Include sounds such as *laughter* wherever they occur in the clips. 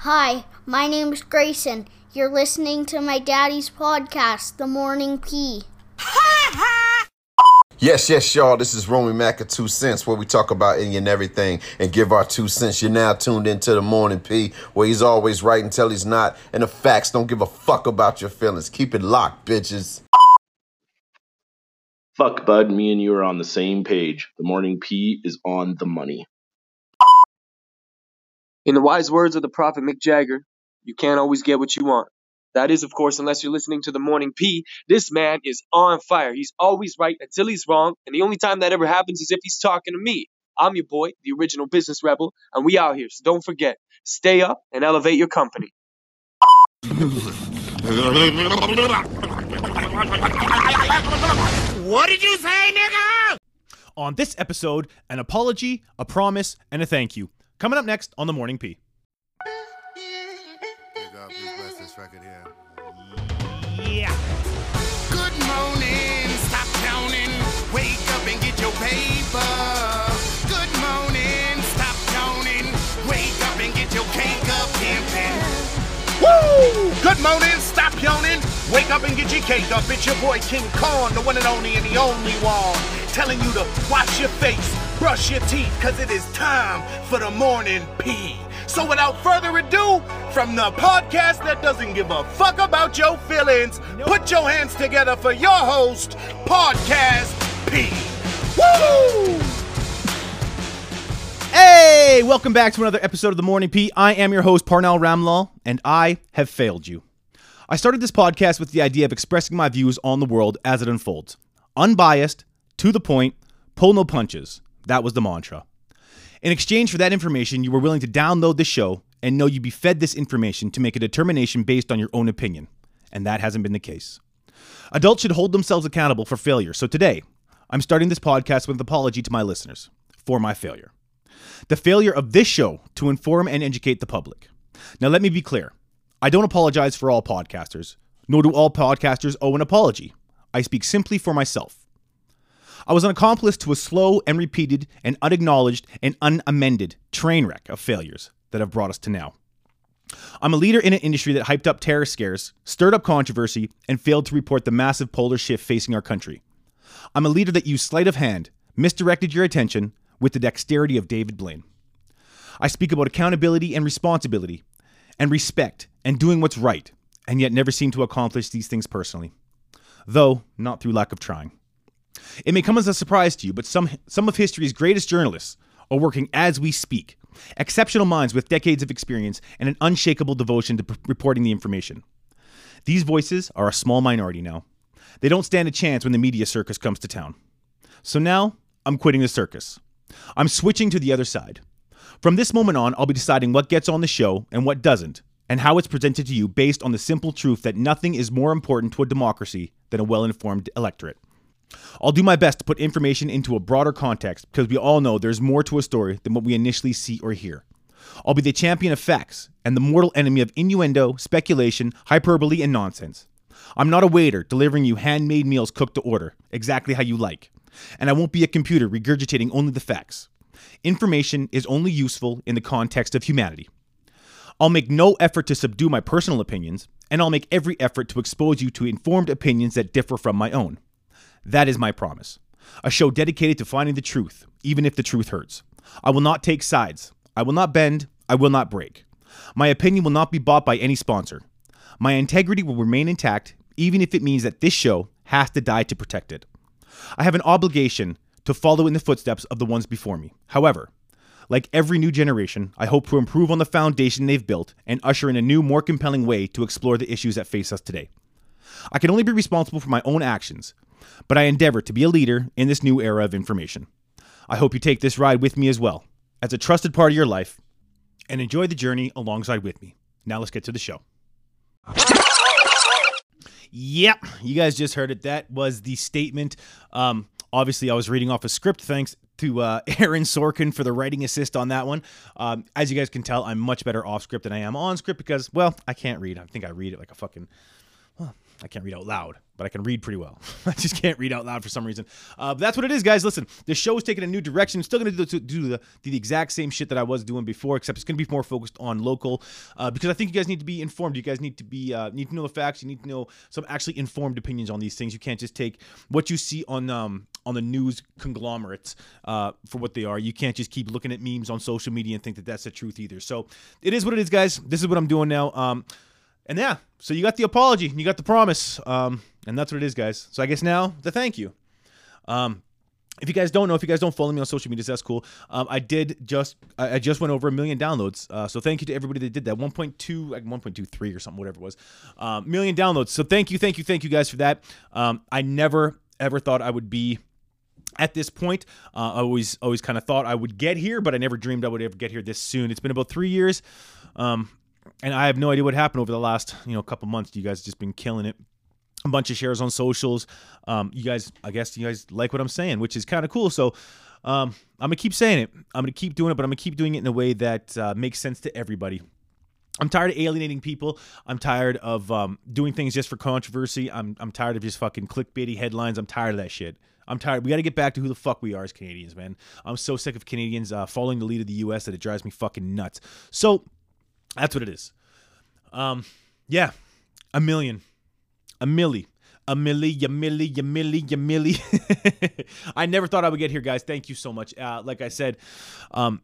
Hi, my name's Grayson. You're listening to my daddy's podcast, The Morning P. Ha ha! Yes, yes, y'all. This is Romy Mac at Two Cents, where we talk about any and everything and give our two cents. You're now tuned into the Morning P, where he's always right until he's not, and the facts don't give a fuck about your feelings. Keep it locked, bitches. Fuck, bud. Me and you are on the same page. The morning P is on the money. In the wise words of the prophet Mick Jagger, you can't always get what you want. That is, of course, unless you're listening to the Morning P. This man is on fire. He's always right until he's wrong, and the only time that ever happens is if he's talking to me. I'm your boy, the original business rebel, and we out here, so don't forget, stay up and elevate your company. What did you say, nigga? On this episode, an apology, a promise, and a thank you. Coming up next on the Morning P. Hey, God, please bless this record here. Yeah. Good morning, stop counting. Wake up and get your paper. Good morning, stop counting. Wake up and get your cake up, pimpin'. Woo! Good morning, stop yawning. Wake up and get your cake up. It's your boy King Kong, the one and only and the only one. Telling you to wash your face, brush your teeth, cause it is time for the morning P. So without further ado, from the podcast that doesn't give a fuck about your feelings, put your hands together for your host, Podcast P. Woo! Hey, welcome back to another episode of the Morning P. I am your host, Parnell Ramlal, and I have failed you. I started this podcast with the idea of expressing my views on the world as it unfolds. Unbiased, to the point, pull no punches. That was the mantra. In exchange for that information, you were willing to download the show and know you'd be fed this information to make a determination based on your own opinion. And that hasn't been the case. Adults should hold themselves accountable for failure. So today, I'm starting this podcast with an apology to my listeners for my failure. The failure of this show to inform and educate the public. Now, let me be clear I don't apologize for all podcasters, nor do all podcasters owe an apology. I speak simply for myself. I was an accomplice to a slow and repeated and unacknowledged and unamended train wreck of failures that have brought us to now. I'm a leader in an industry that hyped up terror scares, stirred up controversy, and failed to report the massive polar shift facing our country. I'm a leader that used sleight of hand, misdirected your attention with the dexterity of David Blaine. I speak about accountability and responsibility, and respect, and doing what's right, and yet never seem to accomplish these things personally. Though, not through lack of trying. It may come as a surprise to you, but some, some of history's greatest journalists are working as we speak. Exceptional minds with decades of experience and an unshakable devotion to p- reporting the information. These voices are a small minority now. They don't stand a chance when the media circus comes to town. So now, I'm quitting the circus. I'm switching to the other side. From this moment on, I'll be deciding what gets on the show and what doesn't, and how it's presented to you based on the simple truth that nothing is more important to a democracy than a well informed electorate. I'll do my best to put information into a broader context because we all know there's more to a story than what we initially see or hear. I'll be the champion of facts and the mortal enemy of innuendo, speculation, hyperbole, and nonsense. I'm not a waiter delivering you handmade meals cooked to order, exactly how you like. And I won't be a computer regurgitating only the facts. Information is only useful in the context of humanity. I'll make no effort to subdue my personal opinions, and I'll make every effort to expose you to informed opinions that differ from my own. That is my promise. A show dedicated to finding the truth, even if the truth hurts. I will not take sides. I will not bend. I will not break. My opinion will not be bought by any sponsor. My integrity will remain intact, even if it means that this show has to die to protect it. I have an obligation to follow in the footsteps of the ones before me. However, like every new generation, I hope to improve on the foundation they've built and usher in a new, more compelling way to explore the issues that face us today. I can only be responsible for my own actions, but I endeavor to be a leader in this new era of information. I hope you take this ride with me as well, as a trusted part of your life, and enjoy the journey alongside with me. Now let's get to the show. Yep, you guys just heard it. That was the statement. Um, obviously, I was reading off a script. Thanks to uh, *laughs* Aaron Sorkin for the writing assist on that one. Um, as you guys can tell, I'm much better off script than I am on script because, well, I can't read. I think I read it like a fucking. Well, I can't read out loud, but I can read pretty well. *laughs* I just can't read out loud for some reason. Uh, but that's what it is, guys. Listen, the show is taking a new direction. I'm still going to do, the, do the exact same shit that I was doing before, except it's going to be more focused on local uh, because I think you guys need to be informed. You guys need to be uh, need to know the facts. You need to know some actually informed opinions on these things. You can't just take what you see on um, on the news conglomerates uh, for what they are. You can't just keep looking at memes on social media and think that that's the truth either. So it is what it is, guys. This is what I'm doing now. Um, and yeah, so you got the apology, you got the promise, um, and that's what it is, guys. So I guess now the thank you. Um, if you guys don't know, if you guys don't follow me on social media, that's cool. Um, I did just, I just went over a million downloads. Uh, so thank you to everybody that did that. 1.2, like 1.23 or something, whatever it was, um, million downloads. So thank you, thank you, thank you guys for that. Um, I never ever thought I would be at this point. Uh, I always always kind of thought I would get here, but I never dreamed I would ever get here this soon. It's been about three years, um, and I have no idea what happened over the last you know couple months. You guys just been killing it. A bunch of shares on socials. Um, you guys, I guess you guys like what I'm saying, which is kind of cool. So. Um, I'm gonna keep saying it. I'm gonna keep doing it, but I'm gonna keep doing it in a way that uh, makes sense to everybody. I'm tired of alienating people. I'm tired of um, doing things just for controversy. I'm I'm tired of just fucking clickbaity headlines. I'm tired of that shit. I'm tired. We got to get back to who the fuck we are as Canadians, man. I'm so sick of Canadians uh, following the lead of the U.S. that it drives me fucking nuts. So that's what it is. Um, yeah, a million, a milli. A milli, a milli, a milli, a milli. *laughs* I never thought I would get here, guys. Thank you so much. Uh, like I said, um,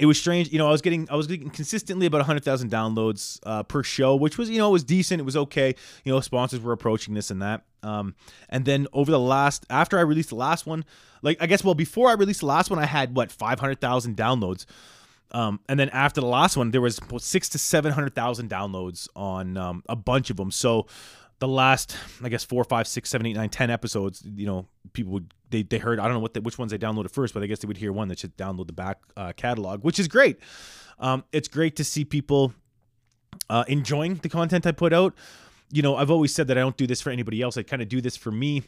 it was strange. You know, I was getting I was getting consistently about 100,000 downloads uh, per show, which was, you know, it was decent. It was okay. You know, sponsors were approaching this and that. Um, and then over the last after I released the last one, like I guess well before I released the last one, I had what 500,000 downloads. Um, and then after the last one, there was six to seven hundred thousand downloads on um, a bunch of them. So the last, I guess, four, five, six, seven, eight, nine, ten episodes, you know, people would they, they heard I don't know what the, which ones they downloaded first, but I guess they would hear one that should download the back uh, catalog, which is great. Um, it's great to see people uh, enjoying the content I put out. You know, I've always said that I don't do this for anybody else. I kind of do this for me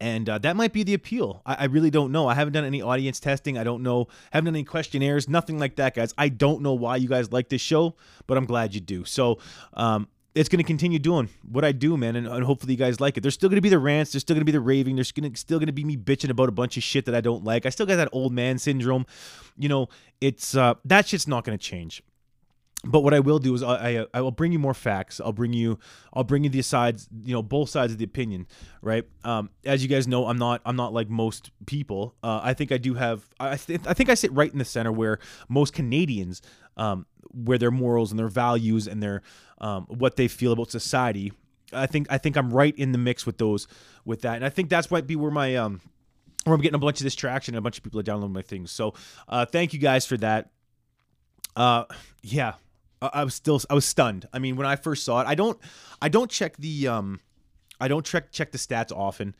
and uh, that might be the appeal. I, I, really don't know. I haven't done any audience testing. I don't know. Haven't done any questionnaires. Nothing like that, guys. I don't know why you guys like this show, but I'm glad you do. So, um, it's going to continue doing what I do, man, and, and, hopefully you guys like it. There's still going to be the rants. There's still going to be the raving. There's gonna, still going to be me bitching about a bunch of shit that I don't like. I still got that old man syndrome. You know, it's uh, that shit's not going to change but what I will do is I, I, I will bring you more facts. I'll bring you I'll bring you the sides you know both sides of the opinion, right? Um, as you guys know, I'm not I'm not like most people. Uh, I think I do have I th- I think I sit right in the center where most Canadians um, where their morals and their values and their um, what they feel about society. I think I think I'm right in the mix with those with that, and I think that's might be where my um where I'm getting a bunch of this traction and a bunch of people are downloading my things. So uh, thank you guys for that. Uh, yeah, I was still I was stunned. I mean, when I first saw it, I don't I don't check the um I don't check check the stats often.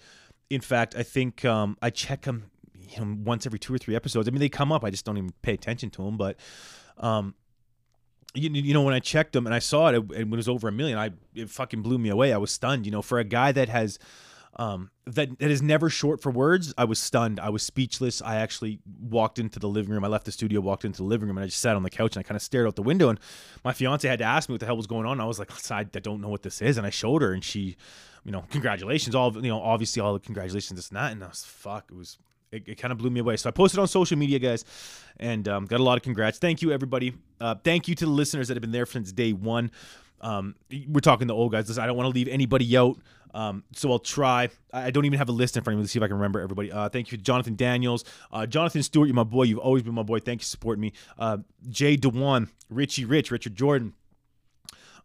In fact, I think um I check them you know, once every two or three episodes. I mean, they come up. I just don't even pay attention to them. But um, you, you know, when I checked them and I saw it, it, it was over a million. I it fucking blew me away. I was stunned. You know, for a guy that has um, that that is never short for words. I was stunned. I was speechless. I actually walked into the living room. I left the studio, walked into the living room, and I just sat on the couch and I kind of stared out the window. And my fiance had to ask me what the hell was going on. I was like, I, I don't know what this is, and I showed her, and she, you know, congratulations, all you know, obviously all the congratulations, this and that, and I was fuck, it was. It, it kind of blew me away. So I posted on social media, guys, and um, got a lot of congrats. Thank you, everybody. Uh, thank you to the listeners that have been there since day one. Um, we're talking to old guys. Listen, I don't want to leave anybody out. Um, so I'll try. I don't even have a list in front of me. Let's see if I can remember everybody. Uh, thank you, Jonathan Daniels, uh, Jonathan Stewart. You're my boy. You've always been my boy. Thank you for supporting me. Uh, Jay Dewan, Richie Rich, Richard Jordan.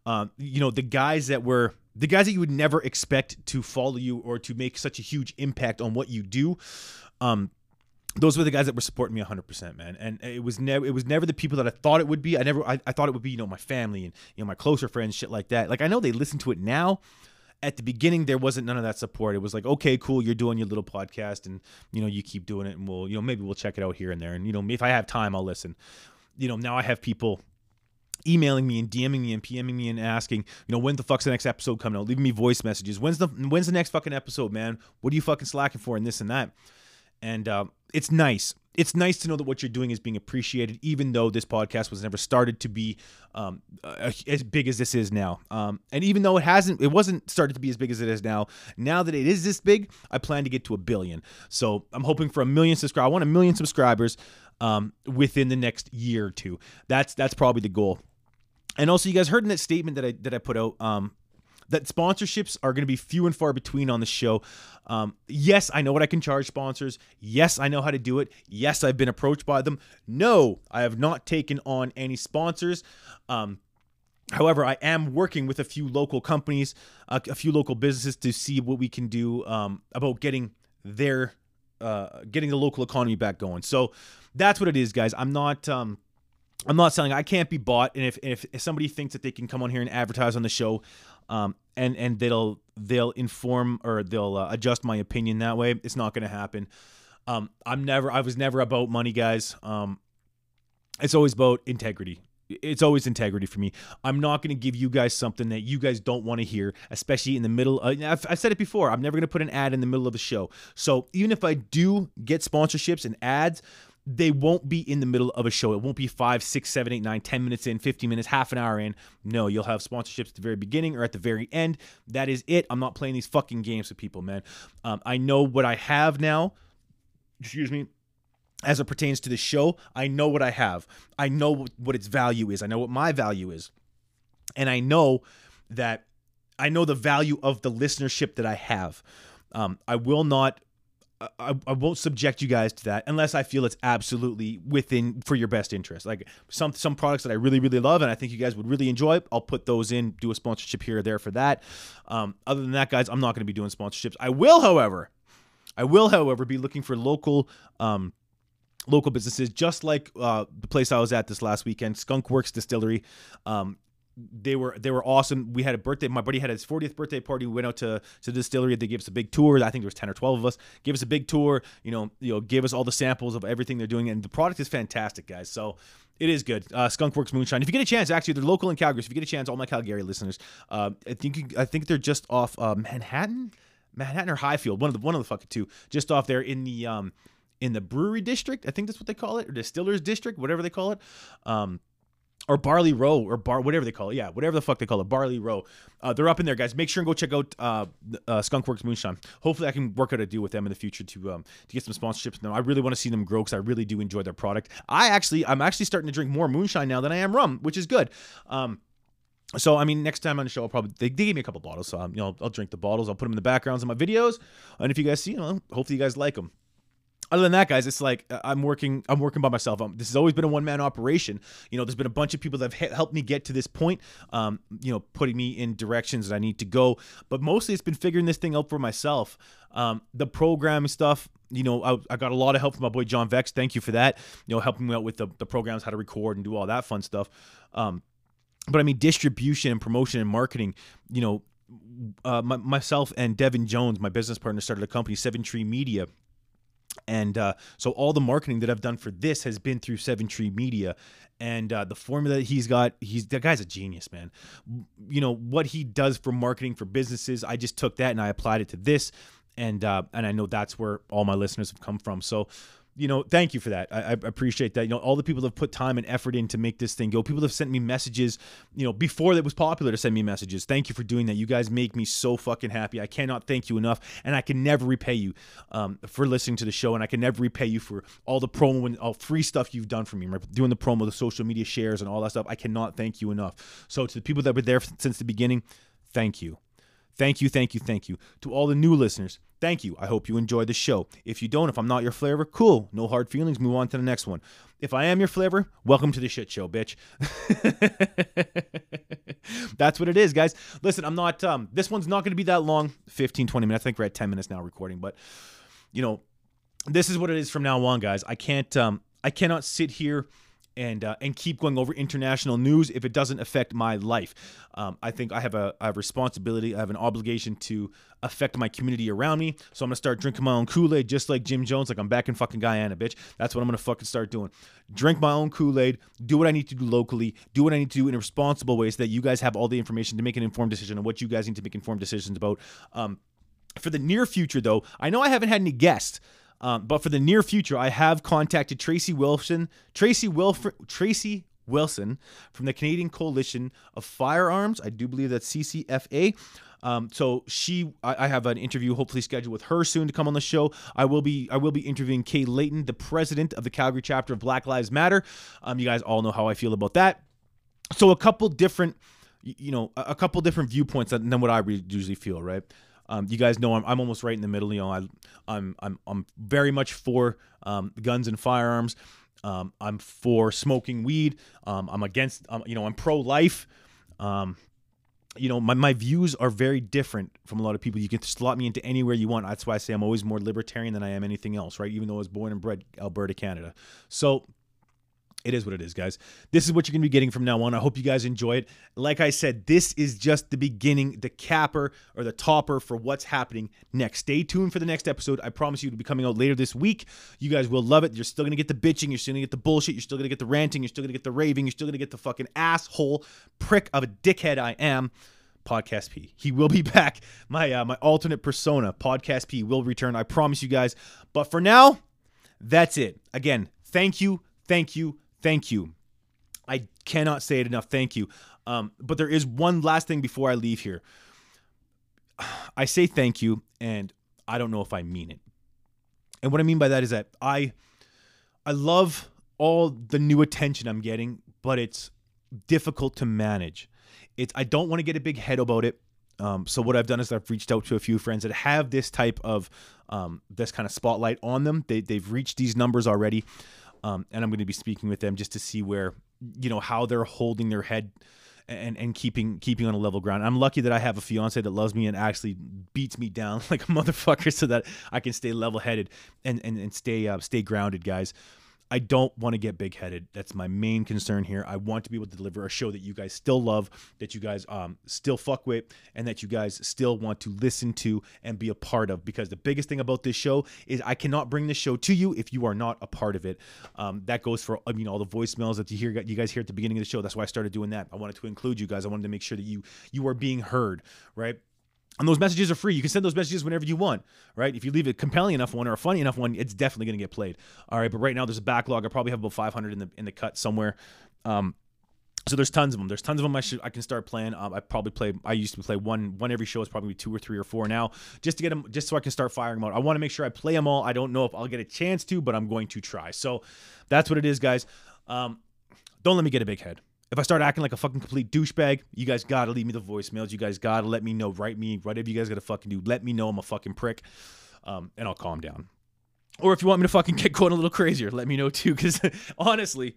Uh, you know the guys that were the guys that you would never expect to follow you or to make such a huge impact on what you do. Um, those were the guys that were supporting me 100% man and it was never it was never the people that i thought it would be i never I, I thought it would be you know my family and you know my closer friends shit like that like i know they listen to it now at the beginning there wasn't none of that support it was like okay cool you're doing your little podcast and you know you keep doing it and we'll you know maybe we'll check it out here and there and you know if i have time i'll listen you know now i have people emailing me and DMing me and PMing me and asking, you know, when the fuck's the next episode coming out? Leaving me voice messages. When's the when's the next fucking episode, man? What are you fucking slacking for and this and that? And uh, it's nice. It's nice to know that what you're doing is being appreciated, even though this podcast was never started to be um, uh, as big as this is now. Um, and even though it hasn't, it wasn't started to be as big as it is now. Now that it is this big, I plan to get to a billion. So I'm hoping for a million subscribers. I want a million subscribers um, within the next year or two. That's that's probably the goal. And also, you guys heard in that statement that I that I put out um, that sponsorships are going to be few and far between on the show. Um, yes, I know what I can charge sponsors. Yes, I know how to do it. Yes, I've been approached by them. No, I have not taken on any sponsors. Um, However, I am working with a few local companies, uh, a few local businesses to see what we can do um, about getting their uh, getting the local economy back going. So that's what it is, guys. I'm not um, I'm not selling. I can't be bought. And if, if if somebody thinks that they can come on here and advertise on the show, um, and and they'll they'll inform or they'll uh, adjust my opinion that way, it's not going to happen. Um, I'm never. I was never about money, guys. Um, it's always about integrity. It's always integrity for me. I'm not going to give you guys something that you guys don't want to hear, especially in the middle. Uh, I've, I've said it before. I'm never going to put an ad in the middle of the show. So even if I do get sponsorships and ads, they won't be in the middle of a show. It won't be five, six, seven, eight, nine, ten minutes in, 15 minutes, half an hour in. No, you'll have sponsorships at the very beginning or at the very end. That is it. I'm not playing these fucking games with people, man. Um, I know what I have now. Excuse me as it pertains to the show, I know what I have. I know what its value is. I know what my value is. And I know that I know the value of the listenership that I have. Um, I will not. I, I won't subject you guys to that unless I feel it's absolutely within for your best interest. Like some some products that I really really love and I think you guys would really enjoy. I'll put those in, do a sponsorship here or there for that. Um, other than that, guys, I'm not going to be doing sponsorships. I will, however, I will, however, be looking for local. Um, local businesses, just like uh, the place I was at this last weekend, Skunk Works Distillery. Um, they were they were awesome. We had a birthday. My buddy had his 40th birthday party. We went out to to the distillery. They gave us a big tour. I think there was 10 or 12 of us. Give us a big tour. You know, you know, give us all the samples of everything they're doing, and the product is fantastic, guys. So it is good. Uh, Skunk Works Moonshine. If you get a chance, actually, they're local in Calgary. If you get a chance, all my Calgary listeners, uh, I think you, I think they're just off uh, Manhattan, Manhattan or Highfield, one of the one of the fucking two, just off there in the um in the brewery district. I think that's what they call it, or distillers district, whatever they call it. Um, or Barley Row or Bar, whatever they call it. Yeah, whatever the fuck they call it, Barley Row. Uh, they're up in there, guys. Make sure and go check out uh, uh, Skunkworks Moonshine. Hopefully, I can work out a deal with them in the future to um, to get some sponsorships. I really want to see them grow because I really do enjoy their product. I actually, I'm actually starting to drink more moonshine now than I am rum, which is good. Um, so I mean, next time on the show, I'll probably they, they gave me a couple bottles, so um, you know, I'll, I'll drink the bottles. I'll put them in the backgrounds of my videos, and if you guys see, you know, hopefully you guys like them other than that guys it's like uh, i'm working i'm working by myself. Um, this has always been a one-man operation. You know there's been a bunch of people that have helped me get to this point um, you know putting me in directions that i need to go. But mostly it's been figuring this thing out for myself. Um, the program stuff you know I, I, got a lot of help from my boy john vex. Thank you for that. You know helping me out with the, the programs how to record and do all that fun stuff. Um, but i mean distribution and promotion and marketing you know uh, my, myself and devin jones my business partner started a company seven tree media and uh, so all the marketing that I've done for this has been through Seven Tree Media, and uh, the formula that he's got, he's that guy's a genius, man. You know what he does for marketing for businesses. I just took that and I applied it to this, and uh, and I know that's where all my listeners have come from. So you know, thank you for that. I, I, appreciate that. You know, all the people that have put time and effort in to make this thing go. People have sent me messages, you know, before it was popular to send me messages. Thank you for doing that. You guys make me so fucking happy. I cannot thank you enough, and I can never repay you um, for listening to the show, and I can never repay you for all the promo and all free stuff you've done for me. Right? Doing the promo, the social media shares, and all that stuff. I cannot thank you enough. So to the people that were there since the beginning, thank you. Thank you, thank you, thank you. To all the new listeners, thank you. I hope you enjoyed the show. If you don't, if I'm not your flavor, cool. No hard feelings. Move on to the next one. If I am your flavor, welcome to the shit show, bitch. *laughs* That's what it is, guys. Listen, I'm not, um, this one's not going to be that long 15, 20 minutes. I think we're at 10 minutes now recording, but, you know, this is what it is from now on, guys. I can't, um, I cannot sit here and uh, and keep going over international news if it doesn't affect my life. Um, I think I have a I have responsibility. I have an obligation to affect my community around me. So I'm gonna start drinking my own Kool Aid, just like Jim Jones. Like I'm back in fucking Guyana, bitch. That's what I'm gonna fucking start doing. Drink my own Kool Aid. Do what I need to do locally. Do what I need to do in a responsible way, so that you guys have all the information to make an informed decision on what you guys need to make informed decisions about. Um, for the near future, though, I know I haven't had any guests. Um, but for the near future, I have contacted Tracy Wilson, Tracy Wilfred, Tracy Wilson from the Canadian Coalition of Firearms. I do believe that's CCFA. Um, so she, I, I have an interview hopefully scheduled with her soon to come on the show. I will be, I will be interviewing Kay Layton, the president of the Calgary chapter of Black Lives Matter. Um, you guys all know how I feel about that. So a couple different, you know, a couple different viewpoints than what I usually feel, right? Um, you guys know I'm, I'm almost right in the middle. You know, I, I'm I'm I'm very much for um, guns and firearms. Um, I'm for smoking weed. Um, I'm against. Um, you know, I'm pro life. Um, you know, my, my views are very different from a lot of people. You can slot me into anywhere you want. That's why I say I'm always more libertarian than I am anything else, right? Even though I was born and bred Alberta, Canada. So it is what it is, guys. This is what you're going to be getting from now on. I hope you guys enjoy it. Like I said, this is just the beginning, the capper or the topper for what's happening next. Stay tuned for the next episode. I promise you it'll be coming out later this week. You guys will love it. You're still going to get the bitching. You're still going to get the bullshit. You're still going to get the ranting. You're still going to get the raving. You're still going to get the fucking asshole prick of a dickhead I am. Podcast P. He will be *laughs* back. My uh, my alternate persona, Podcast P, will return. I promise you guys. But for now, that's it. Again, thank you, thank you, thank you. I cannot say it enough. Thank you. Um, but there is one last thing before I leave here. *sighs* I say thank you, and I don't know if I mean it. And what I mean by that is that I I love all the new attention I'm getting, but it's difficult to manage. It's I don't want to get a big head about it. Um, so what I've done is I've reached out to a few friends that have this type of um, this kind of spotlight on them. They they've reached these numbers already, um, and I'm going to be speaking with them just to see where you know how they're holding their head and and keeping keeping on a level ground. I'm lucky that I have a fiance that loves me and actually beats me down *laughs* like a motherfucker, so that I can stay level headed and and and stay uh, stay grounded, guys. I don't want to get big headed. That's my main concern here. I want to be able to deliver a show that you guys still love, that you guys um, still fuck with, and that you guys still want to listen to and be a part of. Because the biggest thing about this show is I cannot bring this show to you if you are not a part of it. Um, that goes for I mean all the voicemails that you hear you guys hear at the beginning of the show. That's why I started doing that. I wanted to include you guys. I wanted to make sure that you you are being heard, right? And those messages are free. You can send those messages whenever you want, right? If you leave a compelling enough one or a funny enough one, it's definitely going to get played. All right, but right now there's a backlog. I probably have about 500 in the in the cut somewhere. Um, so there's tons of them. There's tons of them I should I can start playing. Um, I probably play. I used to play one one every show. It's probably two or three or four now, just to get them, just so I can start firing them out. I want to make sure I play them all. I don't know if I'll get a chance to, but I'm going to try. So that's what it is, guys. Um, don't let me get a big head. If I start acting like a fucking complete douchebag, you guys gotta leave me the voicemails. You guys gotta let me know. Write me. Whatever you guys gotta fucking do. Let me know I'm a fucking prick, um, and I'll calm down. Or if you want me to fucking *laughs* get going a little crazier, let me know too. Because *laughs* honestly,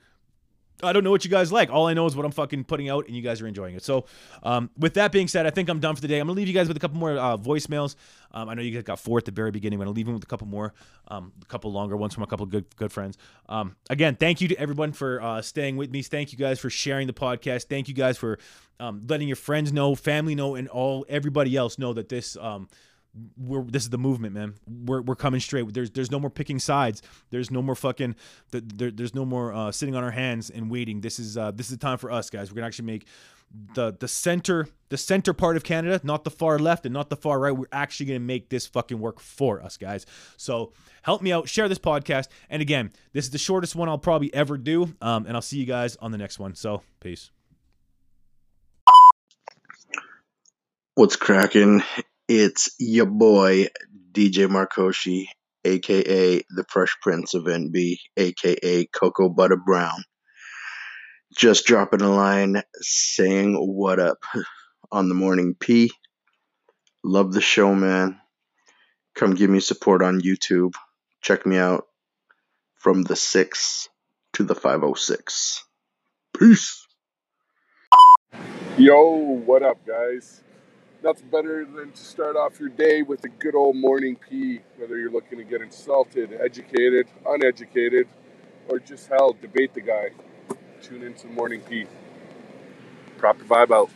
I don't know what you guys like. All I know is what I'm fucking putting out, and you guys are enjoying it. So, um, with that being said, I think I'm done for the day. I'm gonna leave you guys with a couple more uh, voicemails. Um, I know you guys got four at the very beginning. I'm gonna leave them with a couple more, um, a couple longer ones from a couple good good friends. Um, again, thank you to everyone for uh, staying with me. Thank you guys for sharing the podcast. Thank you guys for um, letting your friends know, family know, and all everybody else know that this um, we're this is the movement, man. We're, we're coming straight. There's there's no more picking sides. There's no more fucking. There, there's no more uh, sitting on our hands and waiting. This is uh, this is the time for us, guys. We're gonna actually make the the center the center part of Canada, not the far left and not the far right. We're actually gonna make this fucking work for us, guys. So help me out. Share this podcast. And again, this is the shortest one I'll probably ever do. Um, and I'll see you guys on the next one. So peace. What's cracking? It's your boy DJ Markoshi, aka the Fresh Prince of NB, aka Cocoa Butter Brown. Just dropping a line saying what up on the morning P. Love the show, man. Come give me support on YouTube. Check me out from the 6 to the 506. Peace. Yo, what up, guys? Nothing better than to start off your day with a good old morning P, whether you're looking to get insulted, educated, uneducated, or just hell, debate the guy. Tune into Morning P. Proper vibe out.